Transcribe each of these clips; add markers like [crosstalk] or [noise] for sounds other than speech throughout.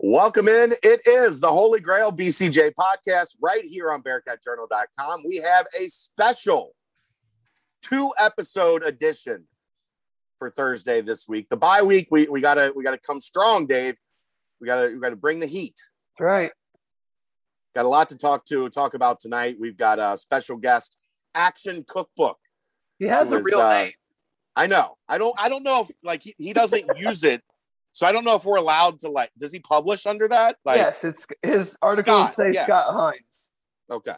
Welcome in. It is the Holy Grail BCJ podcast right here on BearcatJournal.com. We have a special two episode edition for Thursday this week. The bye week, we, we gotta we gotta come strong, Dave. We gotta we gotta bring the heat. That's right. Got a lot to talk to talk about tonight. We've got a special guest, Action Cookbook. He has a is, real uh, name. I know. I don't I don't know if like he, he doesn't use it. So I don't know if we're allowed to like does he publish under that? Like yes, it's his articles Scott, say yeah. Scott Hines. Okay.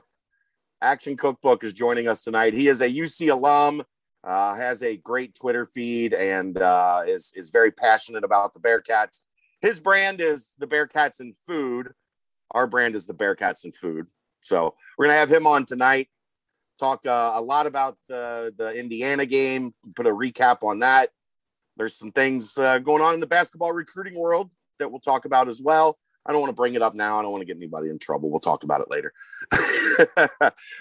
Action Cookbook is joining us tonight. He is a UC alum, uh, has a great Twitter feed, and uh, is is very passionate about the Bearcats. His brand is the Bearcats and Food. Our brand is the Bearcats and Food. So we're gonna have him on tonight. Talk uh, a lot about the the Indiana game. Put a recap on that. There's some things uh, going on in the basketball recruiting world that we'll talk about as well. I don't want to bring it up now. I don't want to get anybody in trouble. We'll talk about it later. [laughs]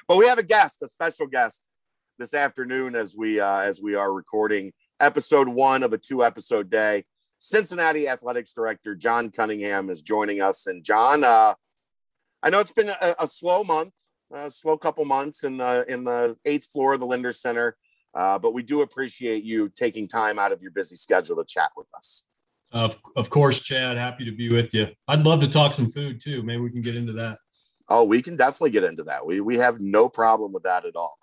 but we have a guest, a special guest this afternoon as we uh, as we are recording episode one of a two episode day. Cincinnati Athletics Director John Cunningham is joining us. And John, uh, I know it's been a, a slow month, a slow couple months in the in the eighth floor of the Lindner Center, uh, but we do appreciate you taking time out of your busy schedule to chat with us. Of, of course, Chad, happy to be with you. I'd love to talk some food too. Maybe we can get into that. Oh, we can definitely get into that. We we have no problem with that at all.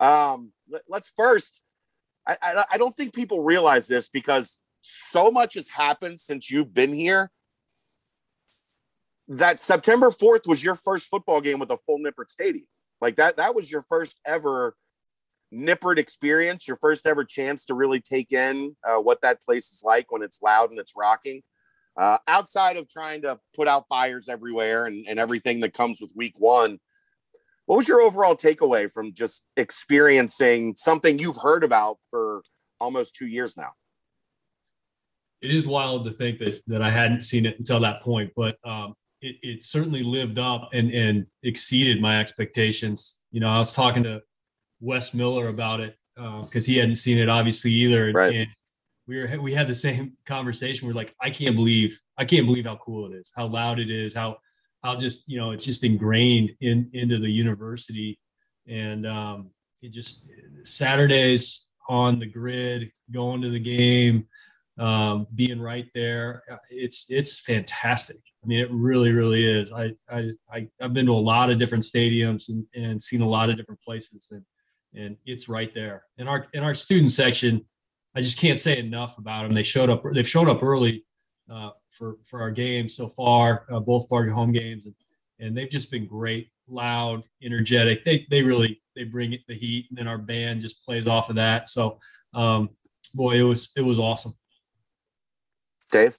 [laughs] um, let, us first. I, I I don't think people realize this because so much has happened since you've been here. That September fourth was your first football game with a full Nippert Stadium. Like that. That was your first ever Nippert experience. Your first ever chance to really take in uh, what that place is like when it's loud and it's rocking uh, outside of trying to put out fires everywhere and, and everything that comes with week one, what was your overall takeaway from just experiencing something you've heard about for almost two years now? It is wild to think that that I hadn't seen it until that point, but um, it, it certainly lived up and and exceeded my expectations. You know, I was talking to Wes Miller about it because he hadn't seen it obviously either, Right. and we were we had the same [laughs] conversation. We're like, I can't believe I can't believe how cool it is, how loud it is, how how just you know it's just ingrained in into the university, and um, it just Saturdays on the grid, going to the game, um, being right there. It's it's fantastic. I mean, it really really is. I I, I I've been to a lot of different stadiums and, and seen a lot of different places, and and it's right there. And our in our student section. I just can't say enough about them. They showed up. They've showed up early uh, for for our games so far, uh, both of our home games, and, and they've just been great, loud, energetic. They they really they bring it the heat, and then our band just plays off of that. So, um, boy, it was it was awesome. Dave?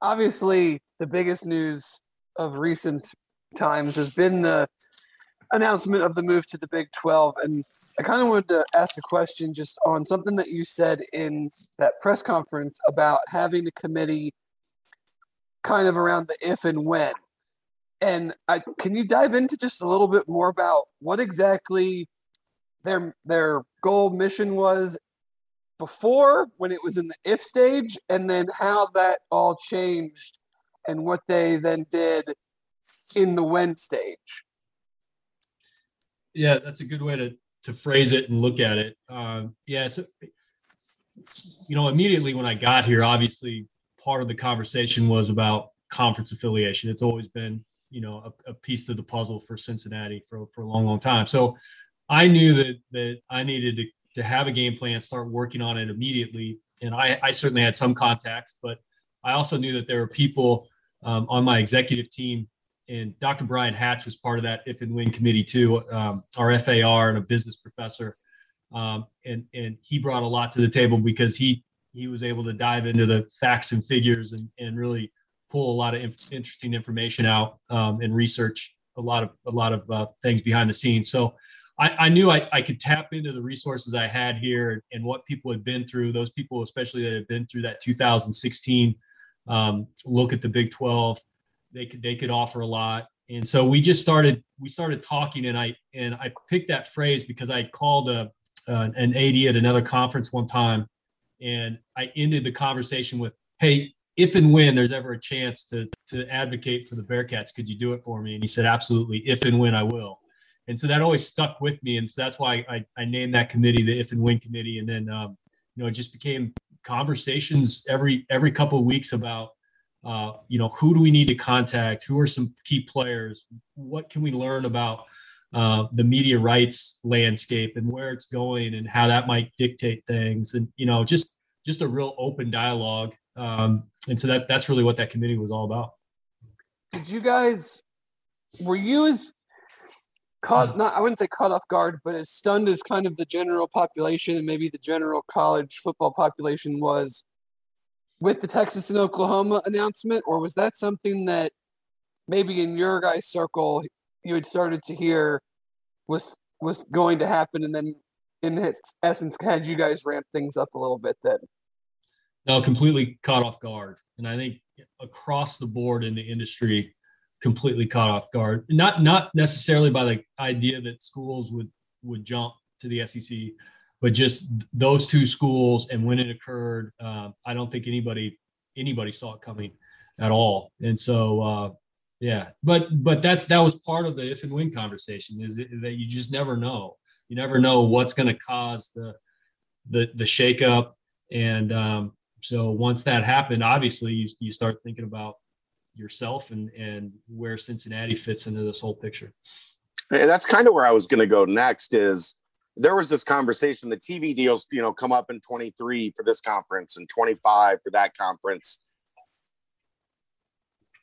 Obviously, the biggest news of recent times has been the announcement of the move to the Big 12. And I kind of wanted to ask a question just on something that you said in that press conference about having a committee kind of around the if and when. And I, can you dive into just a little bit more about what exactly their their goal mission was before when it was in the if stage and then how that all changed and what they then did in the when stage? Yeah, that's a good way to to phrase it and look at it. Um, yeah, so you know, immediately when I got here, obviously part of the conversation was about conference affiliation. It's always been, you know, a, a piece of the puzzle for Cincinnati for for a long, long time. So I knew that that I needed to to have a game plan, start working on it immediately. And I, I certainly had some contacts, but I also knew that there were people um, on my executive team and Dr. Brian Hatch was part of that if and when committee too, um, our FAR and a business professor. Um, and, and he brought a lot to the table because he, he was able to dive into the facts and figures and, and really pull a lot of inf- interesting information out um, and research a lot of, a lot of uh, things behind the scenes. So I, I knew I, I could tap into the resources I had here and what people had been through, those people, especially that had been through that 2016 um, look at the Big 12 they could they could offer a lot and so we just started we started talking and i and i picked that phrase because i called a an ad at another conference one time and i ended the conversation with hey if and when there's ever a chance to to advocate for the Bearcats, could you do it for me? And he said, absolutely. If and when I will. And so that always stuck with me, and so that's why I, I named that committee the If and When Committee. And then um, you know it just became conversations every every couple of weeks about uh, you know who do we need to contact, who are some key players, what can we learn about uh, the media rights landscape and where it's going and how that might dictate things, and you know just just a real open dialogue. Um, and so that that's really what that committee was all about. Did you guys were you as caught not I wouldn't say caught off guard, but as stunned as kind of the general population and maybe the general college football population was with the Texas and Oklahoma announcement, or was that something that maybe in your guys' circle you had started to hear was was going to happen, and then in essence had you guys ramp things up a little bit then? No, completely caught off guard, and I think across the board in the industry, completely caught off guard. Not not necessarily by the idea that schools would would jump to the SEC, but just those two schools and when it occurred, uh, I don't think anybody anybody saw it coming at all. And so, uh, yeah, but but that's that was part of the if and when conversation is that you just never know. You never know what's going to cause the the the shakeup. And um, so once that happened, obviously you, you start thinking about yourself and and where Cincinnati fits into this whole picture. And that's kind of where I was going to go next. Is there was this conversation the TV deals, you know, come up in 23 for this conference and 25 for that conference.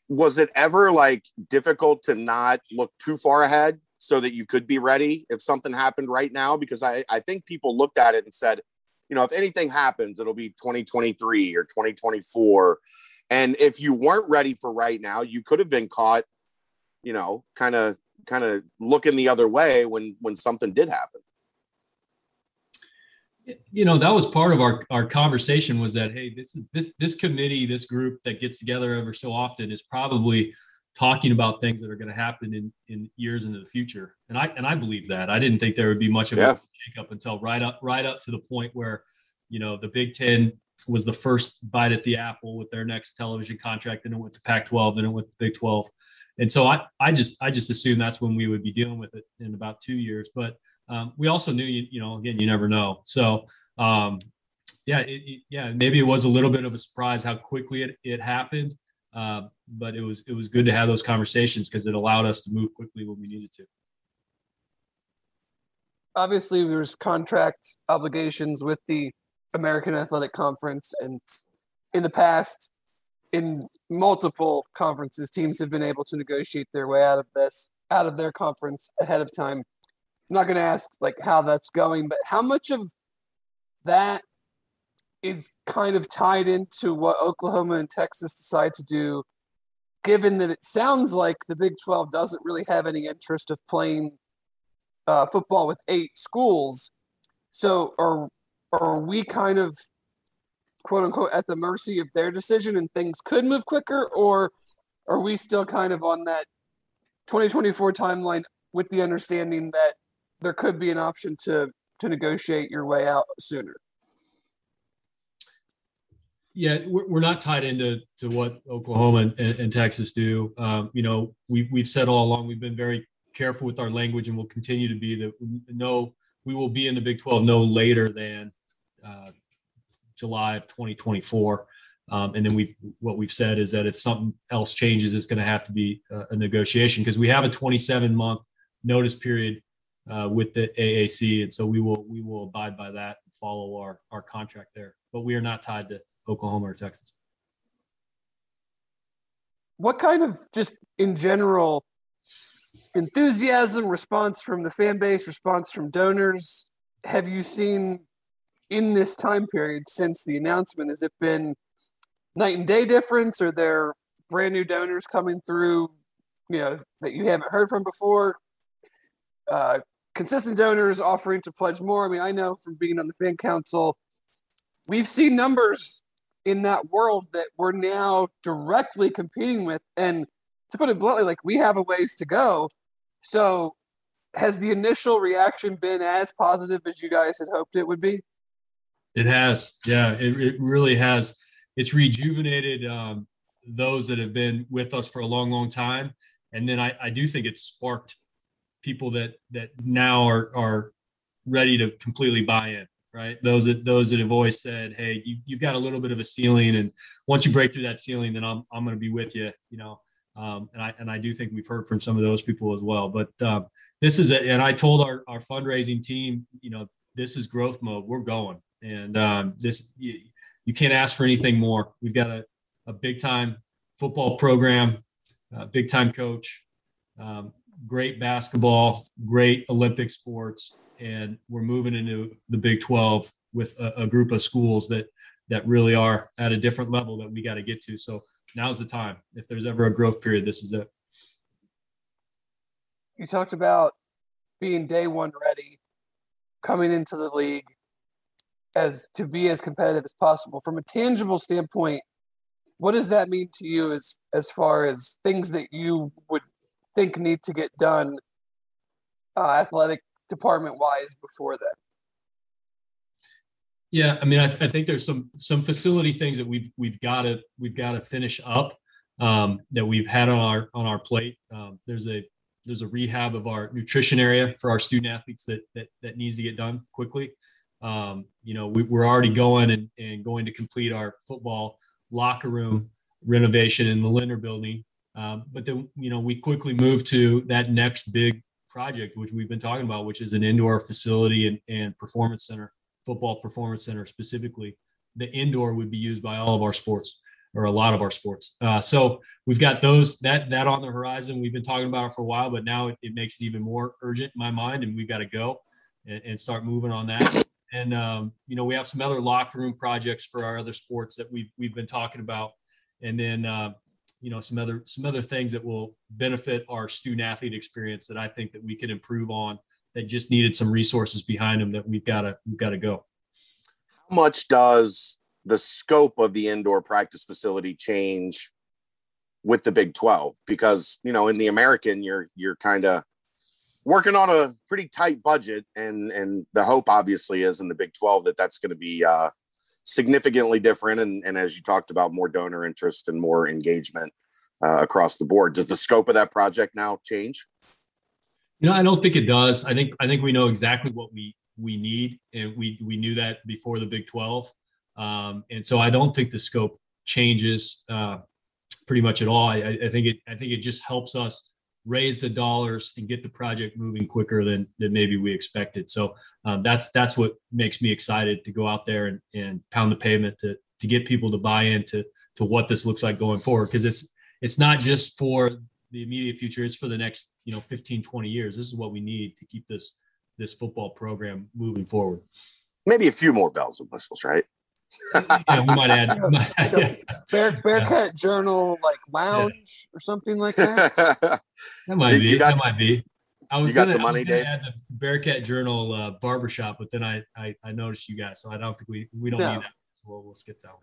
Was it ever like difficult to not look too far ahead so that you could be ready if something happened right now? Because I, I think people looked at it and said, you know, if anything happens, it'll be 2023 or 2024. And if you weren't ready for right now, you could have been caught, you know, kind of kind of looking the other way when when something did happen you know that was part of our our conversation was that hey this is this this committee this group that gets together ever so often is probably talking about things that are going to happen in in years into the future. And i and i believe that. I didn't think there would be much of yeah. a shakeup until right up right up to the point where you know the big 10 was the first bite at the apple with their next television contract and it went to pac 12 then it went to big 12 and so i i just i just assumed that's when we would be dealing with it in about two years. But um, we also knew, you, you know, again, you never know. So, um, yeah, it, yeah, maybe it was a little bit of a surprise how quickly it, it happened, uh, but it was it was good to have those conversations because it allowed us to move quickly when we needed to. Obviously, there's contract obligations with the American Athletic Conference, and in the past, in multiple conferences, teams have been able to negotiate their way out of this, out of their conference ahead of time. I'm not going to ask like how that's going, but how much of that is kind of tied into what Oklahoma and Texas decide to do, given that it sounds like the Big 12 doesn't really have any interest of playing uh, football with eight schools. So are, are we kind of quote unquote at the mercy of their decision and things could move quicker, or are we still kind of on that 2024 timeline with the understanding that there could be an option to to negotiate your way out sooner. Yeah, we're not tied into to what Oklahoma and, and Texas do. Um, you know, we we've said all along we've been very careful with our language, and we'll continue to be that. No, we will be in the Big 12 no later than uh, July of 2024. Um, and then we what we've said is that if something else changes, it's going to have to be a, a negotiation because we have a 27 month notice period uh, with the AAC, and so we will we will abide by that and follow our our contract there. But we are not tied to Oklahoma or Texas. What kind of just in general enthusiasm, response from the fan base, response from donors have you seen in this time period since the announcement? Has it been night and day difference? Are there brand new donors coming through, you know, that you haven't heard from before? Uh, consistent donors offering to pledge more. I mean, I know from being on the fan council, we've seen numbers in that world that we're now directly competing with. And to put it bluntly, like we have a ways to go. So has the initial reaction been as positive as you guys had hoped it would be? It has. Yeah, it, it really has. it's rejuvenated um, those that have been with us for a long, long time, and then I, I do think it's sparked people that that now are are ready to completely buy in. Right, those that those that have always said, "Hey, you, you've got a little bit of a ceiling, and once you break through that ceiling, then I'm I'm going to be with you." You know, um, and I and I do think we've heard from some of those people as well. But um, this is it, and I told our our fundraising team, you know, this is growth mode. We're going, and um, this you, you can't ask for anything more. We've got a a big time football program, a big time coach, um, great basketball, great Olympic sports, and we're moving into the Big 12 with a, a group of schools that that really are at a different level that we got to get to. So now's the time. If there's ever a growth period, this is it. You talked about being day one ready, coming into the league as to be as competitive as possible. From a tangible standpoint, what does that mean to you as as far as things that you would think need to get done uh, athletic department wise before that yeah i mean I, I, think there's some some facility things that we've we've got to we've got to finish up um, that we've had on our on our plate. Um, there's a there's a rehab of our nutrition area for our student athletes that that, that needs to get done quickly. Um, you know we, we're already going and, and going to complete our football locker room renovation in the Lindner building. Um, but then, you know, we quickly moved to that next big project, which we've been talking about, which is an indoor facility and, and performance center, football performance center specifically. The indoor would be used by all of our sports or a lot of our sports. Uh, so we've got those that that on the horizon. We've been talking about it for a while, but now it, it makes it even more urgent in my mind, and we've got to go and, and start moving on that. And um, you know, we have some other locker room projects for our other sports that we've we've been talking about, and then uh, you know some other some other things that will benefit our student athlete experience that I think that we can improve on that just needed some resources behind them that we've got to we've got to go. How much does the scope of the indoor practice facility change with the Big 12? Because you know in the American you're you're kind of working on a pretty tight budget, and and the hope obviously is in the Big Twelve that that's going to be uh, significantly different, and and as you talked about, more donor interest and more engagement uh, across the board. Does the scope of that project now change? You know, I don't think it does. I think I think we know exactly what we we need, and we we knew that before the Big Twelve, um, and so I don't think the scope changes uh, pretty much at all. I, I think it I think it just helps us raise the dollars and get the project moving quicker than than maybe we expected. So um, that's that's what makes me excited to go out there and, and pound the pavement to to get people to buy into to what this looks like going forward. Because it's it's not just for the immediate future it's for the next you know 15 20 years. This is what we need to keep this this football program moving forward. Maybe a few more bells and whistles right [laughs] yeah, we might add. yeah. Bear, Bearcat yeah. Journal like lounge yeah. or something like that. [laughs] that might be. Got, that might be. I was gonna, the money, Dave. Add the Bearcat Journal uh, barbershop, but then I, I I noticed you guys, so I don't think we we don't no. need that. So we'll, we'll skip that one.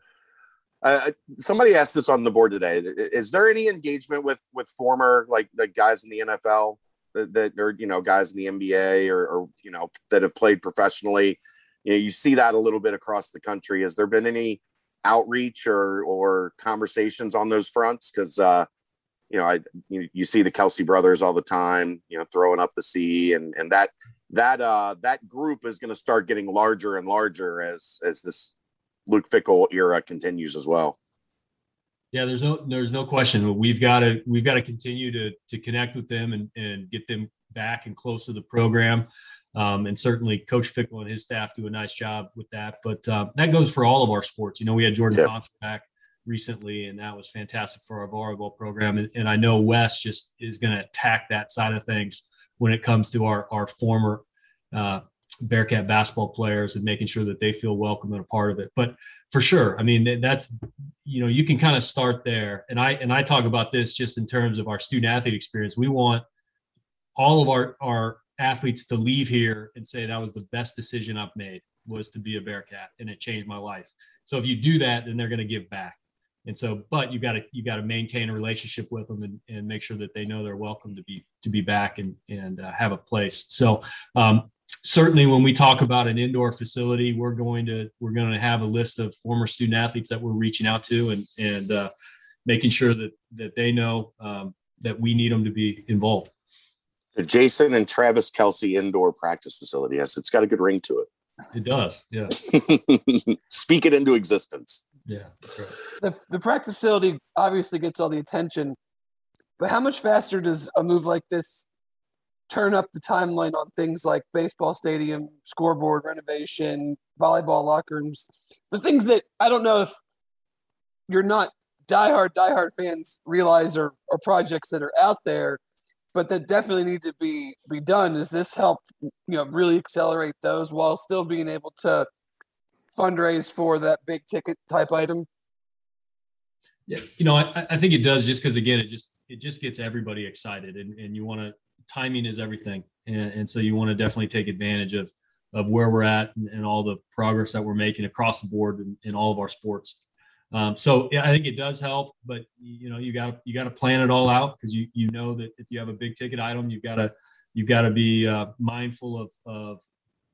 Uh, somebody asked this on the board today. Is there any engagement with with former like the guys in the NFL that, that or you know guys in the NBA or, or you know that have played professionally? You know you see that a little bit across the country. Has there been any outreach or or conversations on those fronts? Because uh you know i you, you see the Kelce brothers all the time you know throwing up the sea and and that that uh that group is going to start getting larger and larger as as this Luke Fickell era continues as well. Yeah there's no there's no question. We've got to we've got to continue to to connect with them and and get them back and close to the program um, and certainly Coach Fickell and his staff do a nice job with that. But uh, that goes for all of our sports. You know, we had Jordan. Thompson back recently, and that was fantastic for our volleyball program. And, and I know Wes just is going to attack that side of things when it comes to our our former uh, Bearcat basketball players and making sure that they feel welcome and a part of it. But for sure, I mean that's you know you can kind of start there. And I and I talk about this just in terms of our student athlete experience. We want all of our our athletes to leave here and say that was the best decision I've made was to be a Bearcat and it changed my life. So if you do that, then they're going to give back. And so, but you got to you got to maintain a relationship with them and, and make sure that they know they're welcome to be to be back and and uh, have a place. So, um, certainly when we talk about an indoor facility, we're going to we're going to have a list of former student athletes that we're reaching out to and and uh, making sure that that they know um, that we need them to be involved. The Jason and Travis Kelce indoor practice facility. Yes, it's got a good ring to it. It does. Yeah. [laughs] Speak it into existence. Yeah, right. The, the practice facility obviously gets all the attention, but how much faster does a move like this turn up the timeline on things like baseball stadium, scoreboard renovation, volleyball locker rooms, the things that I don't know if you're not diehard diehard fans realize are, are projects that are out there, but that definitely need to be be done. Does this help you know really accelerate those while still being able to fundraise for that big ticket type item? Yeah, you know, I, I think it does just because again, it just it just gets everybody excited, and, and you want to timing is everything, and, and so you want to definitely take advantage of of where we're at and, and, all the progress that we're making across the board in, in all of our sports. Um, so yeah, I think it does help, but you know you got you got to plan it all out because you you know that if you have a big ticket item, you've got to you've got to be uh, mindful of of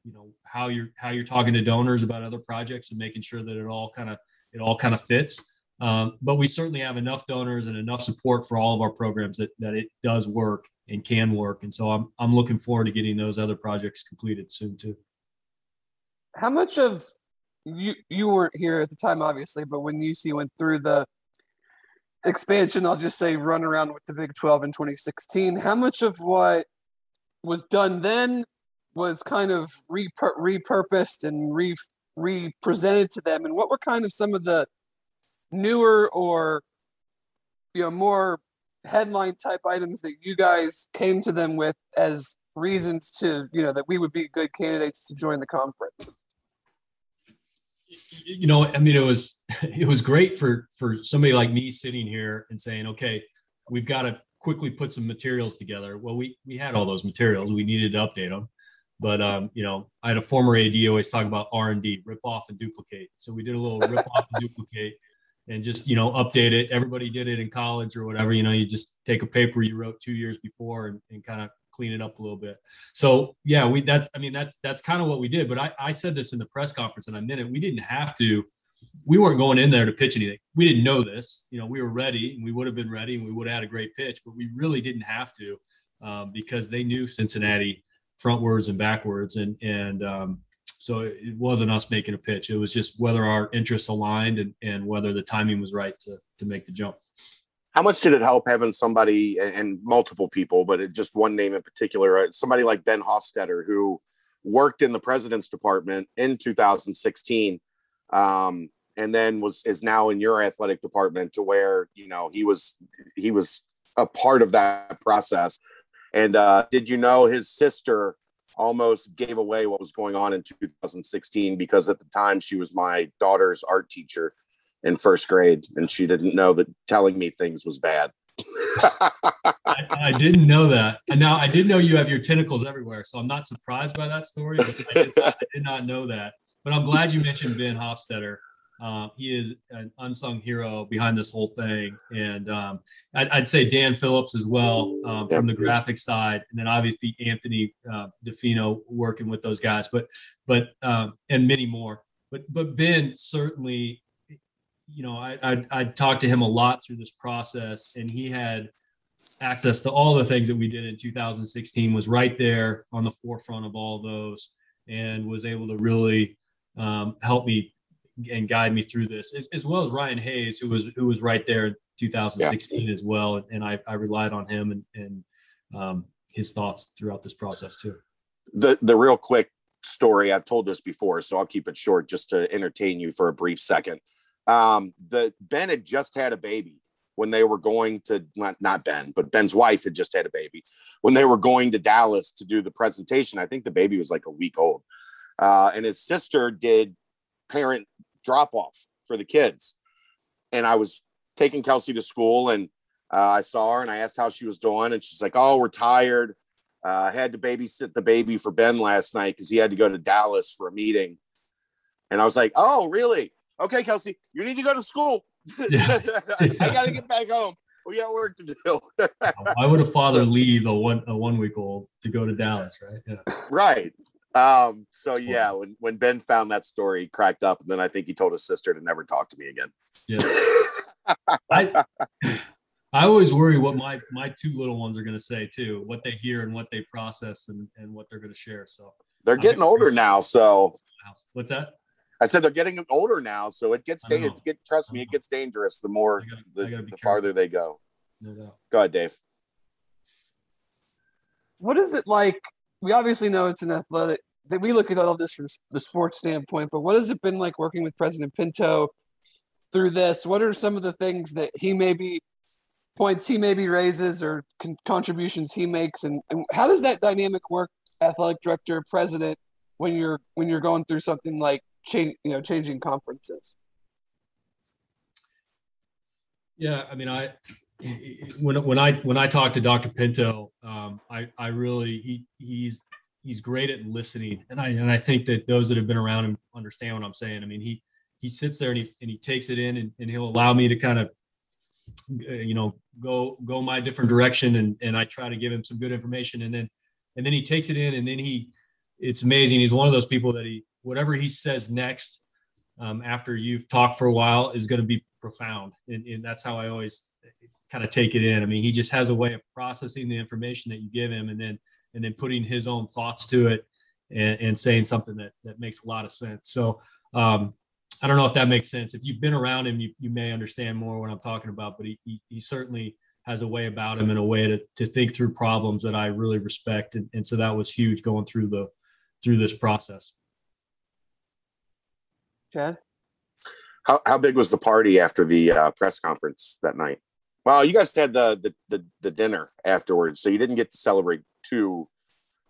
you know how you're how you're talking to donors about other projects and making sure that it all kind of it all kind of fits. Um, but we certainly have enough donors and enough support for all of our programs that that it does work and can work. And so I'm I'm looking forward to getting those other projects completed soon too. How much of you you weren't here at the time, obviously, but when UC went through the expansion, I'll just say run around with the Big 12 in 2016. How much of what was done then was kind of repur- repurposed and re represented to them, and what were kind of some of the newer or you know more headline type items that you guys came to them with as reasons to you know that we would be good candidates to join the conference you know, I mean, it was [laughs] it was great for for somebody like me sitting here and saying, okay, we've got to quickly put some materials together. Well, we we had all those materials. We needed to update them, but um, you know, I had a former AD always talk about R and D, rip off and duplicate. So we did a little rip off and duplicate, and just you know update it. Everybody did it in college or whatever. You know, you just take a paper you wrote two years before and, and kind of clean it up a little bit. So yeah, we that's I mean that's that's kind of what we did. But I, I said this in the press conference and I meant it. We didn't have to. We weren't going in there to pitch anything. We didn't know this. You know, we were ready and we would have been ready and we would have had a great pitch, but we really didn't have to um, because they knew Cincinnati frontwards and backwards and and um, so it wasn't us making a pitch. It was just whether our interests aligned and, and whether the timing was right to to make the jump how much did it help having somebody and multiple people, but just one name in particular, uh, somebody like Ben Hofstetter, who worked in the president's department in 2016, um, and then was is now in your athletic department, to where you know he was he was a part of that process. And uh, did you know his sister almost gave away what was going on in 2016 because at the time she was my daughter's art teacher in first grade, and she didn't know that telling me things was bad. I, I, didn't know that. And now I did know you have your tentacles everywhere, so I'm not surprised by that story. But I did, not, I did not know that. But I'm glad you mentioned Ben Hofstetter. Uh, he is an unsung hero behind this whole thing, and um, I'd, I'd, say Dan Phillips as well um, from the graphic side, and then obviously Anthony uh, DeFino working with those guys, but but um, and many more. But but Ben certainly you know, I, I I talked to him a lot through this process, and he had access to all the things that we did in 2016. Was right there on the forefront of all those, and was able to really um, help me and guide me through this, as, as, well as Ryan Hayes, who was who was right there in 2016 yeah. as well, and I, I relied on him and and um, his thoughts throughout this process too. The the real quick story I've told this before, so I'll keep it short just to entertain you for a brief second. Um, the Ben had just had a baby when they were going to not, not Ben, but Ben's wife had just had a baby when they were going to Dallas to do the presentation. I think the baby was like a week old, uh, and his sister did parent drop off for the kids, and I was taking Kelsey to school and. Uh, I saw her and I asked how she was doing, and she's like, "Oh, we're tired. Uh, I had to babysit the baby for Ben last night because he had to go to Dallas for a meeting." And I was like, "Oh, really? Okay, Kelsey, you need to go to school. Yeah. [laughs] I got to get back home. We got work to do. [laughs] Why would a father so, leave a one a one week old to go to Dallas, right? Yeah. Right. Um, so yeah, when, when Ben found that story, he cracked up, and then I think he told his sister to never talk to me again. Yeah. [laughs] I, I always worry what my my two little ones are going to say too, what they hear and what they process and, and what they're going to share. So they're getting older now. So what's that? I said they're getting older now, so it gets it's get trust me, it gets dangerous the more gotta, the, the farther they go. No go ahead, Dave. What is it like? We obviously know it's an athletic that we look at all this from the sports standpoint, but what has it been like working with President Pinto through this? What are some of the things that he maybe points he maybe raises or con- contributions he makes, and, and how does that dynamic work, athletic director, president, when you're when you're going through something like change, you know, changing conferences? Yeah, I mean, I when when I when I talk to Dr. Pinto, um, I I really he he's he's great at listening, and I and I think that those that have been around him understand what I'm saying. I mean, he he sits there and he and he takes it in, and, and he'll allow me to kind of you know go go my different direction, and and I try to give him some good information, and then and then he takes it in, and then he it's amazing. He's one of those people that he whatever he says next um, after you've talked for a while is going to be profound, and, and that's how I always kind of take it in. I mean, he just has a way of processing the information that you give him, and then and then putting his own thoughts to it, and, and saying something that that makes a lot of sense. So um, I don't know if that makes sense. If you've been around him, you, you may understand more what I'm talking about. But he, he, he certainly has a way about him and a way to, to think through problems that I really respect, and, and so that was huge going through the through this process. Chad, how how big was the party after the uh, press conference that night? Well, you guys had the, the the the dinner afterwards, so you didn't get to celebrate too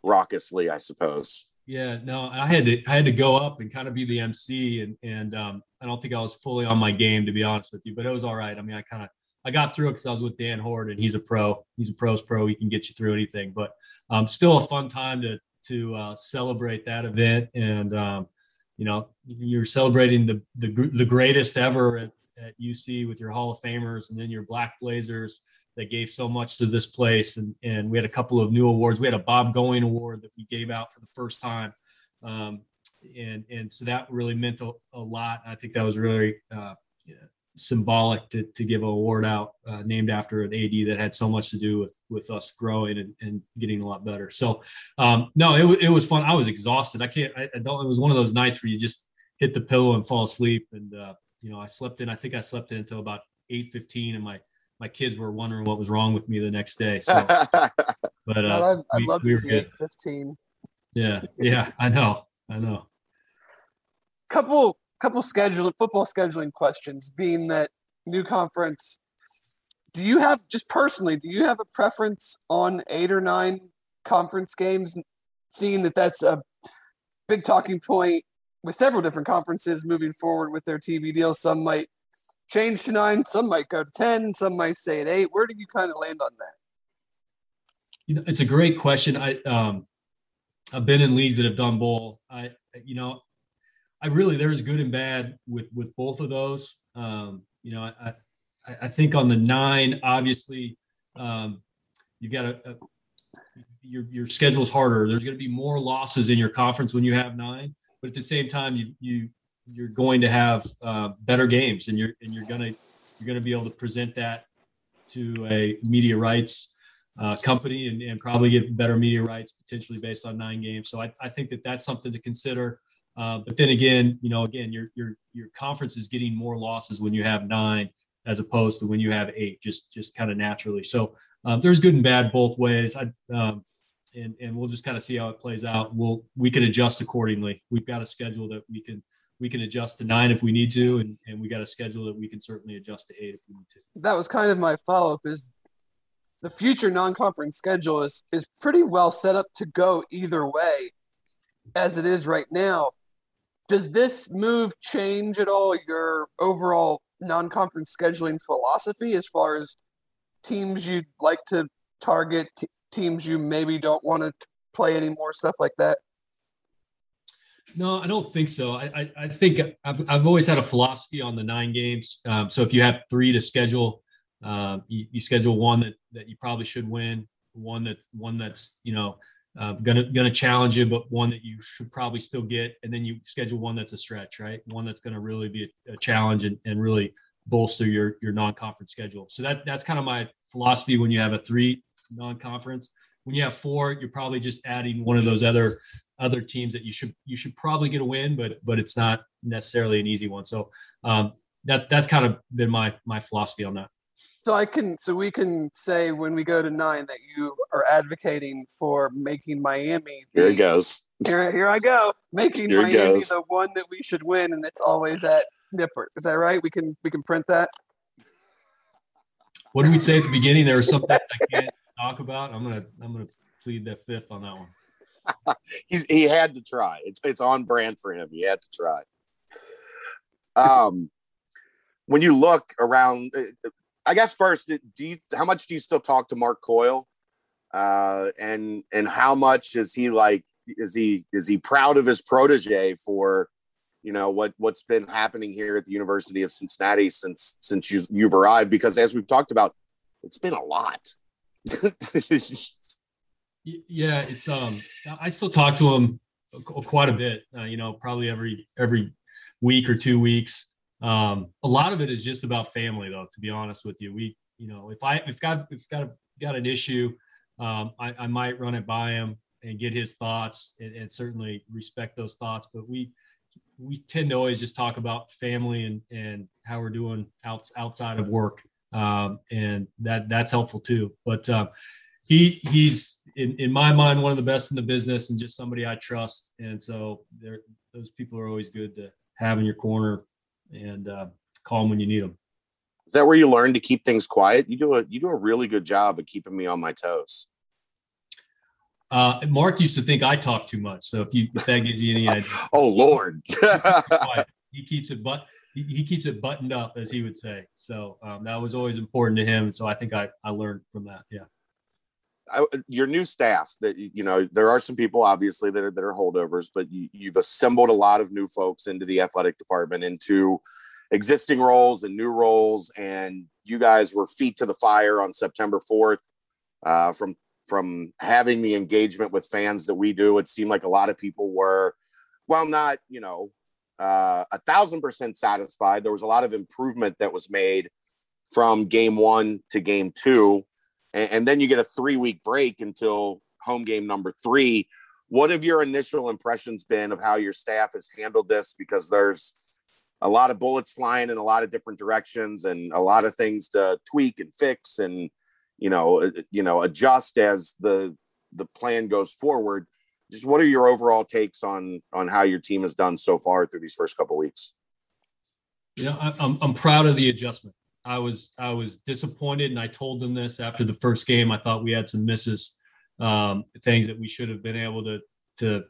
raucously, I suppose. Yeah, no, I had to I had to go up and kind of be the MC, and and um, I don't think I was fully on my game to be honest with you, but it was all right. I mean, I kind of I got through it because I was with Dan Hoard, and he's a pro. He's a pro's pro. He can get you through anything, but um, still a fun time to to uh, celebrate that event, and um, you know, you're celebrating the the, the greatest ever at, at UC with your Hall of Famers, and then your Black Blazers that gave so much to this place. And, and we had a couple of new awards. We had a Bob Goin Award that we gave out for the first time. Um, and, and so that really meant a, a lot. I think that was really uh, symbolic to, to give an award out uh, named after an AD that had so much to do with, with us growing and, and getting a lot better. So um, no, it, it was fun. I was exhausted. I can't, I, I, don't, it was one of those nights where you just hit the pillow and fall asleep. And, uh, you know, I slept in, I think I slept in until about 8.15 and my my kids were wondering what was wrong with me the next day. So, [laughs] but uh, I'd, I'd we, love we to see good. 15. Yeah, yeah, I know, I know. Couple, couple scheduling football scheduling questions. Being that new conference, do you have just personally? Do you have a preference on eight or nine conference games? Seeing that that's a big talking point with several different conferences moving forward with their TV deals. Some might change to nine. Some might go to 10. Some might stay at eight. Where do you kind of land on that? You know, it's a great question. I, um, I've been in leagues that have done both. I, you know, I really, there's good and bad with, with both of those. Um, you know, I, I, I think on the nine, obviously, um, you've got a, a your, your schedule's harder. There's going to be more losses in your conference when you have nine, but at the same time, you, you, you're going to have uh, better games, and you're and you're gonna you're gonna be able to present that to a media rights uh, company and, and probably get better media rights potentially based on nine games. So I, I think that that's something to consider. Uh, but then again, you know, again, your your your conference is getting more losses when you have nine as opposed to when you have eight, just just kind of naturally. So um, there's good and bad both ways. I um, and and we'll just kind of see how it plays out. We'll we can adjust accordingly. We've got a schedule that we can we can adjust to nine if we need to, and, and we got a schedule that we can certainly adjust to eight if we need to. That was kind of my follow up is the future non-conference schedule is is pretty well set up to go either way as it is right now. Does this move change at all your overall non-conference scheduling philosophy as far as teams you'd like to target, t- teams you maybe don't want to play anymore, stuff like that? No, I don't think so. I, I, I, think I've, I've always had a philosophy on the nine games. Um, so if you have three to schedule, uh, you, you, schedule one that, that you probably should win, one that one that's you know uh, gonna gonna challenge you, but one that you should probably still get, and then you schedule one that's a stretch, right? One that's gonna really be a, a challenge and, and really bolster your your non-conference schedule. So that that's kind of my philosophy when you have a three non-conference. When you have four, you're probably just adding one of those other other teams that you should you should probably get a win, but but it's not necessarily an easy one. So um, that that's kind of been my my philosophy on that. So I can so we can say when we go to nine that you are advocating for making Miami. The, here it goes. Here, here I go. Making here Miami the one that we should win, and it's always at Nippert. Is that right? We can we can print that. What did we say at the beginning? There was something I can't talk about. I'm gonna I'm gonna plead the fifth on that one. [laughs] He's he had to try. It's it's on brand for him. He had to try. Um, when you look around, I guess first, do you how much do you still talk to Mark Coyle? Uh, and and how much is he like? Is he is he proud of his protege for, you know, what what's been happening here at the University of Cincinnati since since you you've arrived? Because as we've talked about, it's been a lot. [laughs] yeah, it's um, I still talk to him quite a bit. Uh, you know, probably every every week or two weeks. Um, a lot of it is just about family, though. To be honest with you, we, you know, if I if got if got a, got an issue, um, I, I might run it by him and get his thoughts, and, and certainly respect those thoughts. But we we tend to always just talk about family and and how we're doing out, outside of work, um, and that that's helpful too. But uh, he he's in, in my mind one of the best in the business and just somebody I trust, and so those people are always good to have in your corner and uh, call them when you need them. Is that where you learn to keep things quiet? You do a you do a really good job of keeping me on my toes. Uh, Mark used to think I talk too much, so if you if that gives you any [laughs] idea. oh Lord, he keeps it but he, he, keeps it buttoned up, as he would say. So um, that was always important to him. So I think I I learned from that. Yeah. I, your new staff that you know there are some people obviously that are that are holdovers but you, you've assembled a lot of new folks into the athletic department into existing roles and new roles and you guys were feet to the fire on september 4th uh, from from having the engagement with fans that we do it seemed like a lot of people were well not you know uh, a thousand percent satisfied there was a lot of improvement that was made from game one to game two and, and then you get a three week break until home game number three. What have your initial impressions been of how your staff has handled this? Because there's a lot of bullets flying in a lot of different directions and a lot of things to tweak and fix and you know uh, you know adjust as the the plan goes forward just what are your overall takes on on how your team has done so far through these first couple weeks you know I'm, I'm proud of the adjustment I was I was disappointed, and I told them this after the first game. I thought we had some misses, um, things that we should have been able to to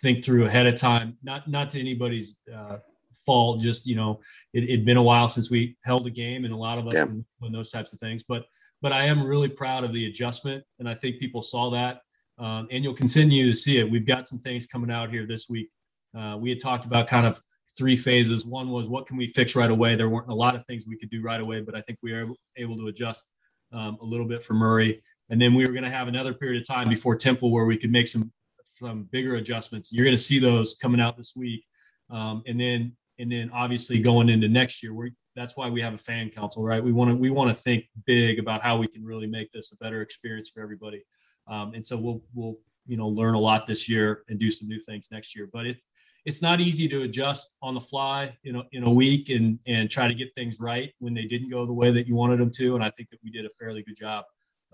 think through ahead of time. Not not to anybody's uh, fault, just you know, it had been a while since we held a game, and a lot of us yeah. doing those types of things. But but I am really proud of the adjustment, and I think people saw that, um, and you'll continue to see it. We've got some things coming out here this week. Uh, we had talked about kind of three phases. One was what can we fix right away? There weren't a lot of things we could do right away, but I think we were able to adjust um, a little bit for Murray. And then we were going to have another period of time before Temple where we could make some some bigger adjustments. You're going to see those coming out this week, um, and then and then obviously going into next year, we that's why we have a fan council, right? We want to we want to think big about how we can really make this a better experience for everybody. Um, and so we'll we'll you know learn a lot this year and do some new things next year. But it's it's not easy to adjust on the fly in a, in a week and and try to get things right when they didn't go the way that you wanted them to and i think that we did a fairly good job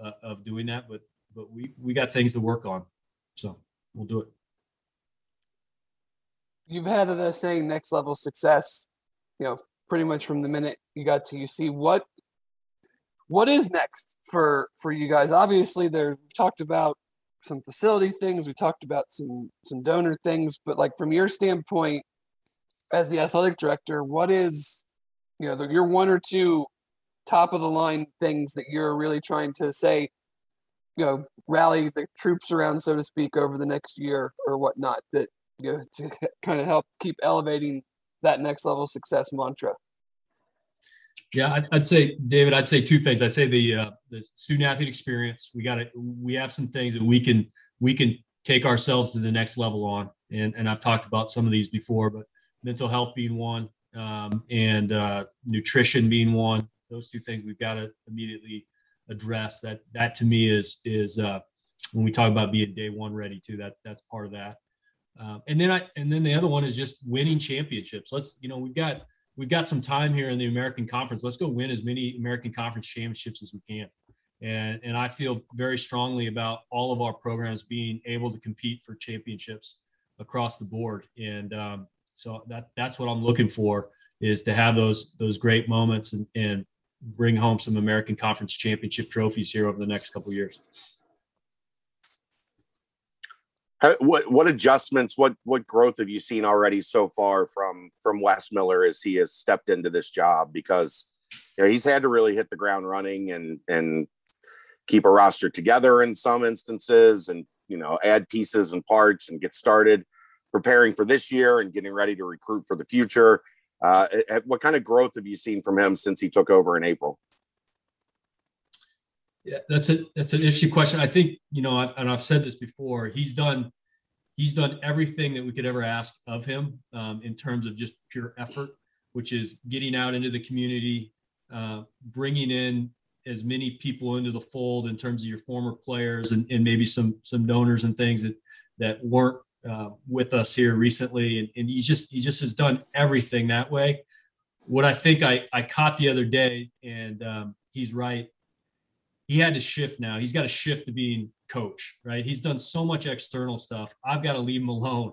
uh, of doing that but but we we got things to work on so we'll do it you've had the saying next level success you know pretty much from the minute you got to uc what what is next for for you guys obviously there talked about some facility things. We talked about some some donor things, but like from your standpoint as the athletic director, what is you know your one or two top of the line things that you're really trying to say, you know, rally the troops around, so to speak, over the next year or whatnot that you know to [laughs] kind of help keep elevating that next level success mantra. Yeah, I'd, say, David, I'd say two things. I'd say the uh, the student athlete experience. We got to we have some things that we can we can take ourselves to the next level on. And and I've talked about some of these before, but mental health being one, um, and uh, nutrition being one. Those two things we've got to immediately address. That that to me is is uh, when we talk about being day one ready too. That that's part of that. Um, and then I and then the other one is just winning championships. Let's you know we've got we've got some time here in the American Conference. Let's go win as many American Conference championships as we can. And and I feel very strongly about all of our programs being able to compete for championships across the board. And um, so that that's what I'm looking for is to have those those great moments and, and bring home some American Conference championship trophies here over the next couple years. What what adjustments, what what growth have you seen already so far from from Wes Miller as he has stepped into this job? Because you know, he's had to really hit the ground running and and keep a roster together in some instances, and you know add pieces and parts and get started preparing for this year and getting ready to recruit for the future. Uh, what kind of growth have you seen from him since he took over in April? Yeah, that's a that's an issue question. I think you know, I've, and I've said this before. He's done he's done everything that we could ever ask of him um, in terms of just pure effort, which is getting out into the community, uh, bringing in as many people into the fold in terms of your former players and, and maybe some some donors and things that that weren't uh, with us here recently, and, and he just he just has done everything that way. What I think I I caught the other day, and um, he's right. He had to shift now. He's got to shift to being coach, right? He's done so much external stuff. I've got to leave him alone.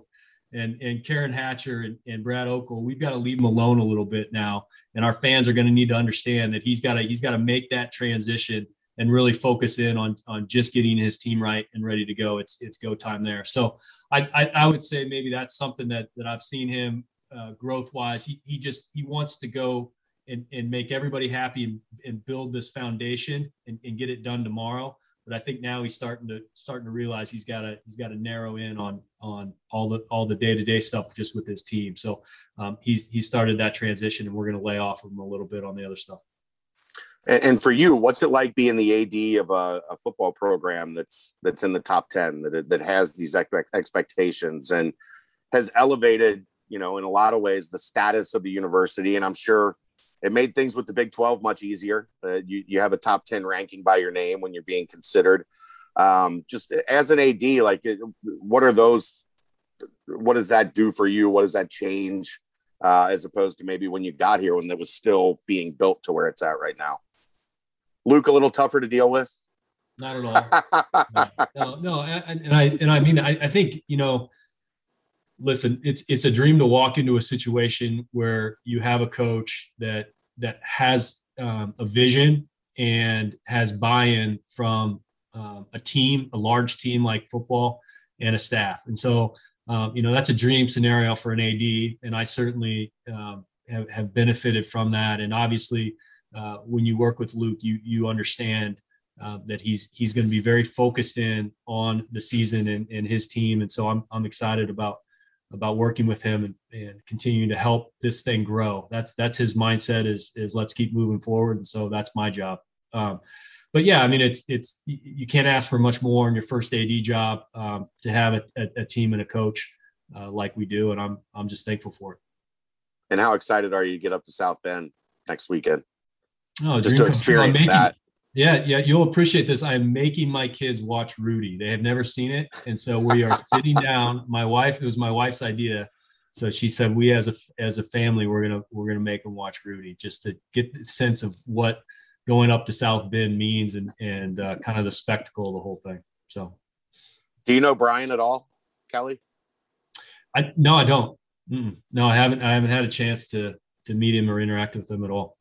And and Karen Hatcher and, and Brad Okel, we've got to leave him alone a little bit now. And our fans are going to need to understand that he's got to he's got to make that transition and really focus in on on just getting his team right and ready to go. It's it's go time there. So I I, I would say maybe that's something that that I've seen him uh, growth wise. He he just he wants to go and, and make everybody happy and, and build this foundation and, and get it done tomorrow. But I think now he's starting to starting to realize he's got to he's got to narrow in on on all the all the day to day stuff just with his team. So um, he's he started that transition, and we're going to lay off of him a little bit on the other stuff. And, for you, what's it like being the AD of a, a, football program that's that's in the top ten that that has these expectations and has elevated, you know, in a lot of ways the status of the university, and I'm sure it made things with the Big Twelve much easier. Uh, you you have a top ten ranking by your name when you're being considered. Um, just as an AD, like, what are those? What does that do for you? What does that change? Uh, as opposed to maybe when you got here when it was still being built to where it's at right now. Luke a little tougher to deal with? Not at all. no, no, and, and, I and I mean I, I think you know. Listen, it's it's a dream to walk into a situation where you have a coach that that has um, a vision and has buy-in from um, a team, a large team like football, and a staff. And so, um, you know, that's a dream scenario for an AD, and I certainly um, have, have benefited from that. And obviously, uh, when you work with Luke, you you understand uh, that he's he's going to be very focused in on the season and, and his team, and so I'm I'm excited about about working with him and, and continuing to help this thing grow. That's that's his mindset is is let's keep moving forward, and so that's my job. Um, but yeah, I mean it's it's you can't ask for much more in your first AD job um, to have a, a, a, team and a coach uh, like we do, and I'm I'm just thankful for it. And how excited are you to get up to South Bend next weekend? Oh, just to experience that. Yeah, yeah, you'll appreciate this. I'm making my kids watch Rudy. They have never seen it, and so we are [laughs] sitting down. My wife, it was my wife's idea, so she said we as a as a family we're gonna we're gonna make them watch Rudy just to get the sense of what going up to South Bend means and and uh, kind of the spectacle of the whole thing. So, do you know Brian at all, Kelly? I no, I don't. Mm-mm. No, I haven't. I haven't had a chance to to meet him or interact with him at all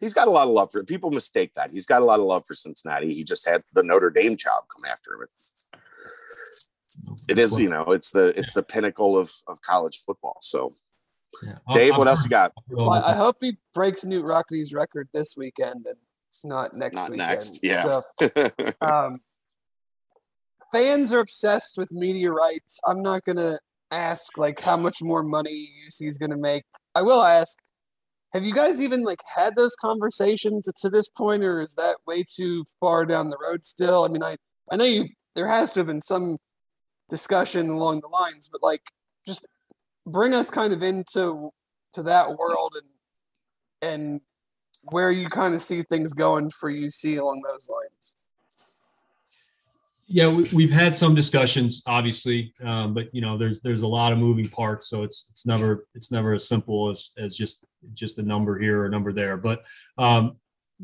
he's got a lot of love for people mistake that. He's got a lot of love for cincinnati. He just had the notre dame job come after him. It is you know it's the it's the pinnacle of of college football. So yeah. dave what else you got? well, i hope he breaks Knute Rockne's record this weekend and not next not weekend. next yeah. so, [laughs] [laughs] um, fans are obsessed with media rights. I'm not gonna ask like how much more money uc is gonna make. I will ask have you guys even like had those conversations to this point, or is that way too far down the road still? I mean, I I know you there has to have been some discussion along the lines, but like just bring us kind of into to that world and and where you kind of see things going for UC along those lines. Yeah, we, have had some discussions, obviously, um, but you know, there's there's a lot of moving parts, so it's it's never it's never as simple as as just just a number here or a number there. But um,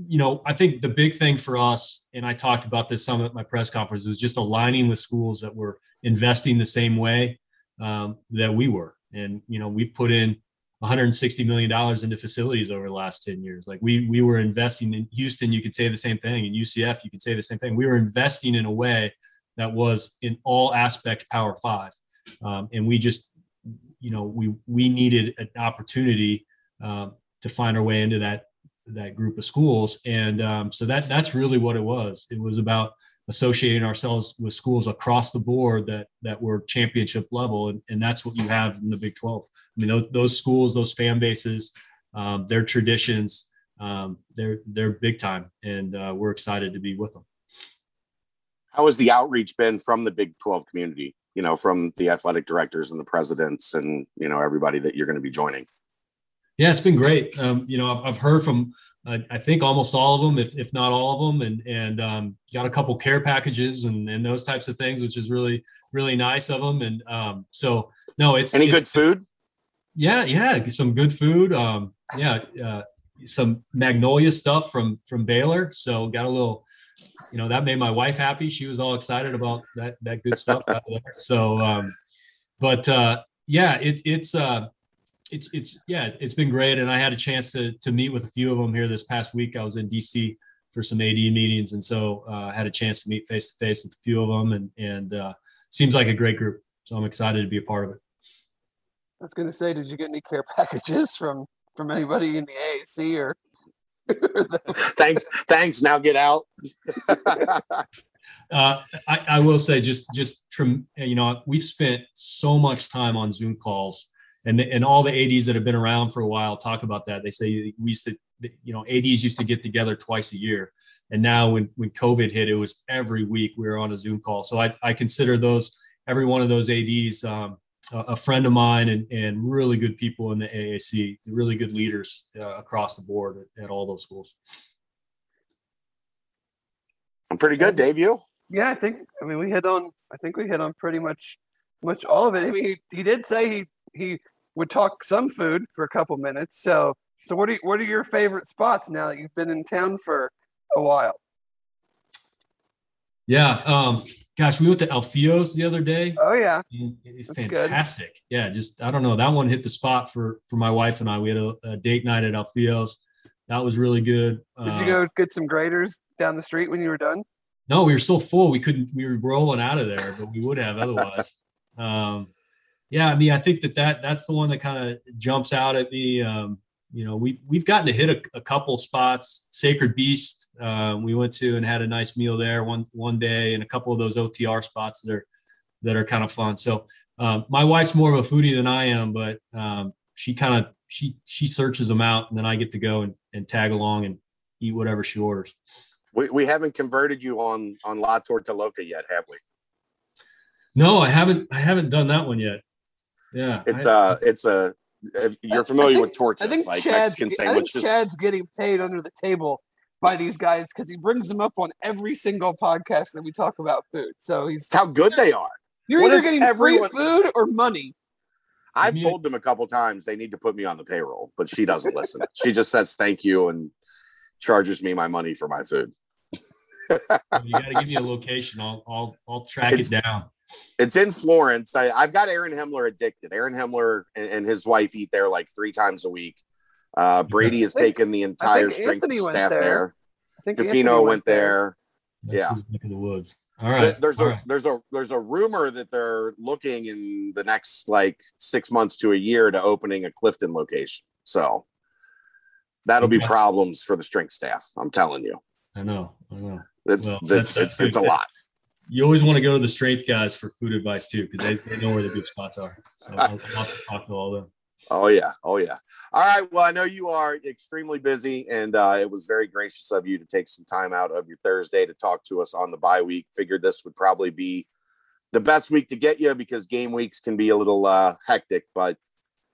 you know, I think the big thing for us, and I talked about this some at my press conference, was just aligning with schools that were investing the same way um, that we were. And you know, we've put in 160 million dollars into facilities over the last 10 years. Like we we were investing in Houston, you could say the same thing. In UCF, you could say the same thing. We were investing in a way that was in all aspects Power Five, um, and we just, you know, we we needed an opportunity um, to find our way into that that group of schools, and um, so that that's really what it was. It was about associating ourselves with schools across the board that that were championship level, and, and that's what you have in the Big 12. I mean, those, those schools, those fan bases, um, their traditions, um, they're they're big time, and uh, we're excited to be with them. How has the outreach been from the Big 12 community? You know, from the athletic directors and the presidents, and you know everybody that you're going to be joining. Yeah, it's been great. Um, you know, I've, I've heard from I think almost all of them, if, if not all of them, and and um, got a couple care packages and, and those types of things, which is really really nice of them. And um, so no, it's any it's, good food. Yeah, yeah, some good food. Um, yeah, uh, some magnolia stuff from from Baylor. So got a little, you know, that made my wife happy. She was all excited about that that good stuff out there. So, um, but uh, yeah, it, it's uh, it's it's yeah, it's been great, and I had a chance to to meet with a few of them here this past week. I was in DC for some AD meetings, and so uh, I had a chance to meet face to face with a few of them, and and uh, seems like a great group. So I'm excited to be a part of it. I was going to say, did you get any care [laughs] packages from from anybody in the AAC or? [laughs] [laughs] thanks, thanks. Now get out. uh, I, I, will say, just just you know, we've spent so much time on Zoom calls and and all the ads that have been around for a while talk about that. They say we used to you know ads used to get together twice a year. And now when when covid hit it was every week we were on a zoom call. So i, I consider those every one of those ads um, a, a, friend of mine and, and really good people in the aac really good leaders uh, across the board at, at, all those schools. I'm pretty good dave you? Yeah i think i mean we hit on i think we hit on pretty much much all of it. I mean he, he did say he he would talk some food for a couple minutes. So, so what are what are your favorite spots now that you've been in town for a while? Yeah, um, gosh, we went to Alfio's the other day. Oh yeah, it's fantastic. Good. Yeah, just I don't know that one hit the spot for for my wife and I. We had a, a date night at Alfio's. That was really good. Did uh, you go get some Graeter's down the street when you were done? No, we were so full we couldn't. We were rolling out of there, but we would have otherwise. [laughs] um, yeah, I mean, I think that, that that's the one that kind of jumps out at me. Um, you know, we we've gotten to hit a, a couple spots. Sacred Beast, uh, we went to and had a nice meal there one one day, and a couple of those OTR spots that are that are kind of fun. So um, my wife's more of a foodie than I am, but um, she kind of she she searches them out, and then I get to go and, and tag along and eat whatever she orders. We, we haven't converted you on on La Torta Loca yet, have we? No, I haven't. I haven't done that one yet. Yeah, it's I, uh it's a you're familiar with tortas, I think like Chad's, Mexican sandwiches. I think Chad's getting paid under the table by these guys because he brings them up on every single podcast that we talk about food. So he's how good they are. You're what either getting everyone... free food or money. I've told them a couple times they need to put me on the payroll, but she doesn't listen. she just says thank you and charges me my money for my food. you got to give me a location. I'll I'll I'll track it's, it down. It's in Florence. I, have got Aaron Hemler addicted. Aaron Hemler and, and, his wife eat there like three times a week. Uh, Brady has think, taken the entire strength staff there. there. I think Defino went, went there. there. yeah, in the woods. All right. There's All a right. there's a there's a rumor that they're looking in the next like six months to a year to opening a Clifton location. So that'll be problems for the strength staff. I'm telling you. I know. I know. It's well, that's, that's, it's, it's a lot you always want to go to the strength guys for food advice too, because they, they know where the good spots are. So [laughs] I'll, I'll talk to all of them. Oh yeah, oh yeah. All right. Well, I know you are extremely busy, and uh, it was very gracious of you to take some time out of your Thursday to talk to us on the bye week. Figured this would probably be the best week to get you because game weeks can be a little uh, hectic. But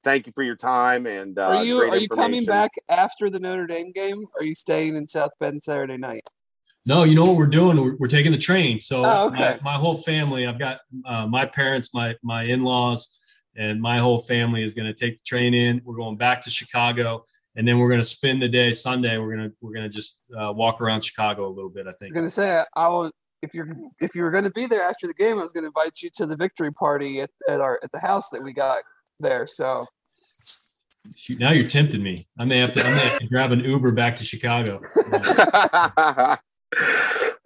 thank you for your time and uh, are you great are you coming back after the Notre Dame game? Or are you staying in South Bend Saturday night? No, you know what we're doing? We're, we're taking the train. So Oh, okay. my, my whole family, I've got uh, my parents, my my in-laws, and my whole family is going to take the train in. We're going back to Chicago, and then we're going to spend the day Sunday. We're gonna we're gonna just uh, walk around Chicago a little bit. I think. I think. was gonna say I will if you're if you were gonna be there after the game, I was gonna invite you to the victory party at, at our at the house that we got there. So Shoot, now you're tempting me. I may have to. I may have to grab an Uber back to Chicago. [laughs] [laughs]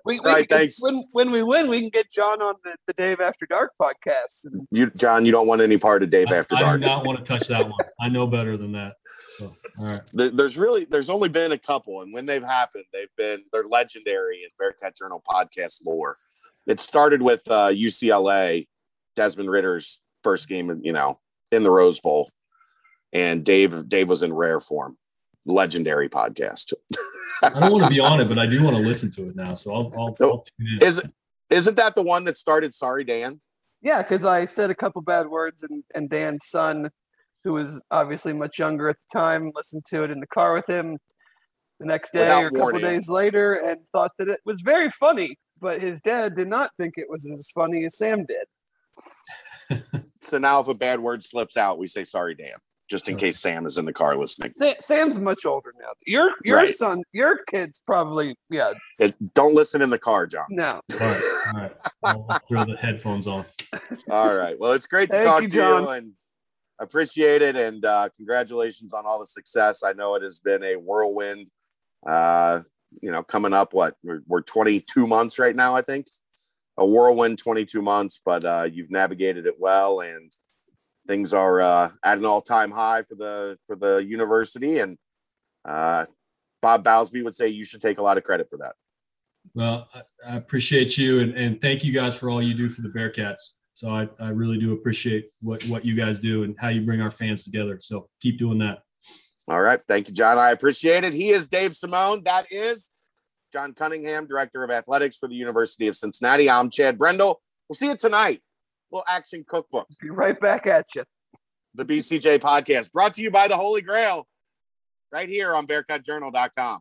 we, we Right, can- thanks. when when we win, we can get John on the, the Dave After Dark podcast. You, John, you don't want any part of Dave I, After Dark. I do not want to touch that one. I know better than that. So, all right. There- there's really there's only been a couple, and when they've happened, they've been they're legendary in Bearcat Journal podcast lore. It started with uh, UCLA, Desmond Ridder's first game, you know, in the Rose Bowl, and Dave Dave was in rare form. Legendary podcast. I don't want to be on it, but I do want to listen to it now. So I'll, I'll, So, I'll tune in. Is isn't that the one that started Sorry Dan? yeah, because I said a couple bad words, and and Dan's son, who was obviously much younger at the time, listened to it in the car with him the next day Without or a couple warning. days later, and thought that it was very funny. But his dad did not think it was as funny as Sam did. [laughs] So now if a bad word slips out, we say Sorry Dan, just in Sure. case Sam is in the car listening. Sa- Sam's much older now. Your your Right. son, your kid's probably yeah. It- don't listen in the car, John. No, All right. All right. I'll, I'll throw the headphones on. [laughs] All right. Well, it's great to Thank talk you, to John. you and appreciate it. And uh, congratulations on all the success. I know it has been a whirlwind. Uh, you know, coming up, what we're, we're 22 months right now, I think. A whirlwind 22 months, but uh, you've navigated it well and things are uh, at an all-time high for the for the university and uh, Bob Bowlsby would say you should take a lot of credit for that. Well, I, I appreciate you and, and thank you guys for all you do for the Bearcats. So I, I really do appreciate what, what you guys do and how you bring our fans together. So keep doing that. All right. Thank you, John. I appreciate it. He is Dave Simone. That is John Cunningham, Director of Athletics for the University of Cincinnati. I'm Chad Brendel. We'll see you tonight. Action cookbook, be right back at you. the BCJ podcast, brought to you by the Holy Grail, right here on BearcatJournal.com.